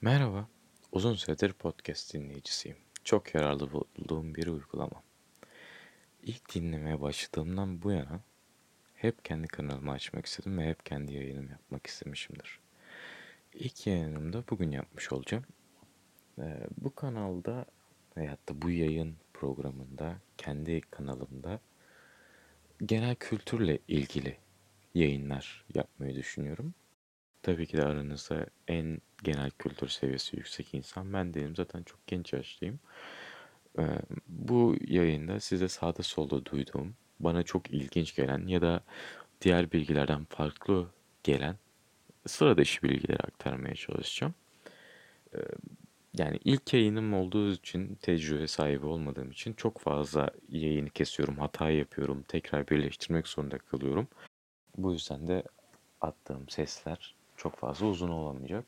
Merhaba, uzun süredir podcast dinleyicisiyim. Çok yararlı bulduğum bir uygulama. İlk dinlemeye başladığımdan bu yana hep kendi kanalımı açmak istedim ve hep kendi yayınımı yapmak istemişimdir. İlk yayınımı da bugün yapmış olacağım. Ee, bu kanalda veyahut da bu yayın programında, kendi kanalımda genel kültürle ilgili yayınlar yapmayı düşünüyorum. Tabii ki de aranızda en genel kültür seviyesi yüksek insan ben değilim. Zaten çok genç yaşlıyım. Bu yayında size sağda solda duyduğum, bana çok ilginç gelen ya da diğer bilgilerden farklı gelen sıra dışı bilgileri aktarmaya çalışacağım. Yani ilk yayınım olduğu için tecrübe sahibi olmadığım için çok fazla yayını kesiyorum, hata yapıyorum, tekrar birleştirmek zorunda kalıyorum. Bu yüzden de attığım sesler çok fazla uzun olamayacak.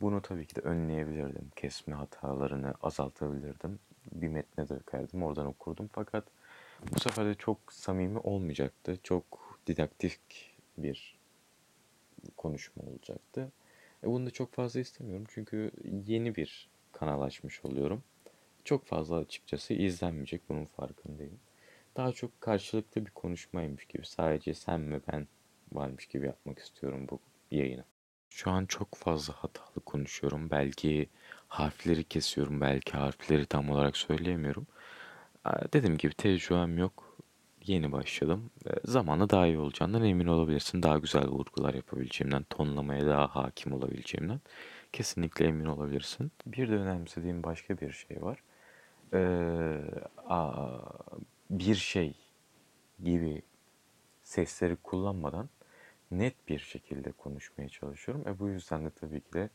Bunu tabii ki de önleyebilirdim. Kesme hatalarını azaltabilirdim. Bir metne dökerdim, oradan okurdum. Fakat bu sefer de çok samimi olmayacaktı. Çok didaktik bir konuşma olacaktı. E bunu da çok fazla istemiyorum çünkü yeni bir kanal açmış oluyorum. Çok fazla açıkçası izlenmeyecek bunun farkındayım. Daha çok karşılıklı bir konuşmaymış gibi sadece sen ve ben varmış gibi yapmak istiyorum bu yayını. Şu an çok fazla hatalı konuşuyorum. Belki harfleri kesiyorum, belki harfleri tam olarak söyleyemiyorum. Dediğim gibi tecrübem yok. Yeni başladım. E, zamanla daha iyi olacağından emin olabilirsin. Daha güzel vurgular yapabileceğimden, tonlamaya daha hakim olabileceğimden kesinlikle emin olabilirsin. Bir de önemsediğim başka bir şey var. Ee, aa, bir şey gibi sesleri kullanmadan net bir şekilde konuşmaya çalışıyorum. E bu yüzden de tabii ki de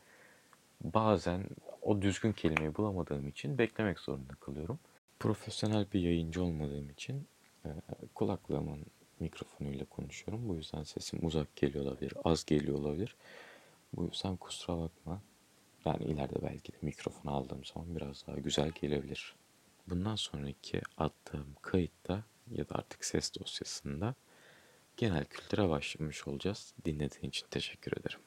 bazen o düzgün kelimeyi bulamadığım için beklemek zorunda kalıyorum. Profesyonel bir yayıncı olmadığım için e, kulaklığımın mikrofonuyla konuşuyorum. Bu yüzden sesim uzak geliyor olabilir, az geliyor olabilir. Bu yüzden kusura bakma. Yani ileride belki de mikrofon aldığım zaman biraz daha güzel gelebilir. Bundan sonraki attığım kayıtta ya da artık ses dosyasında genel kültüre başlamış olacağız. Dinlediğin için teşekkür ederim.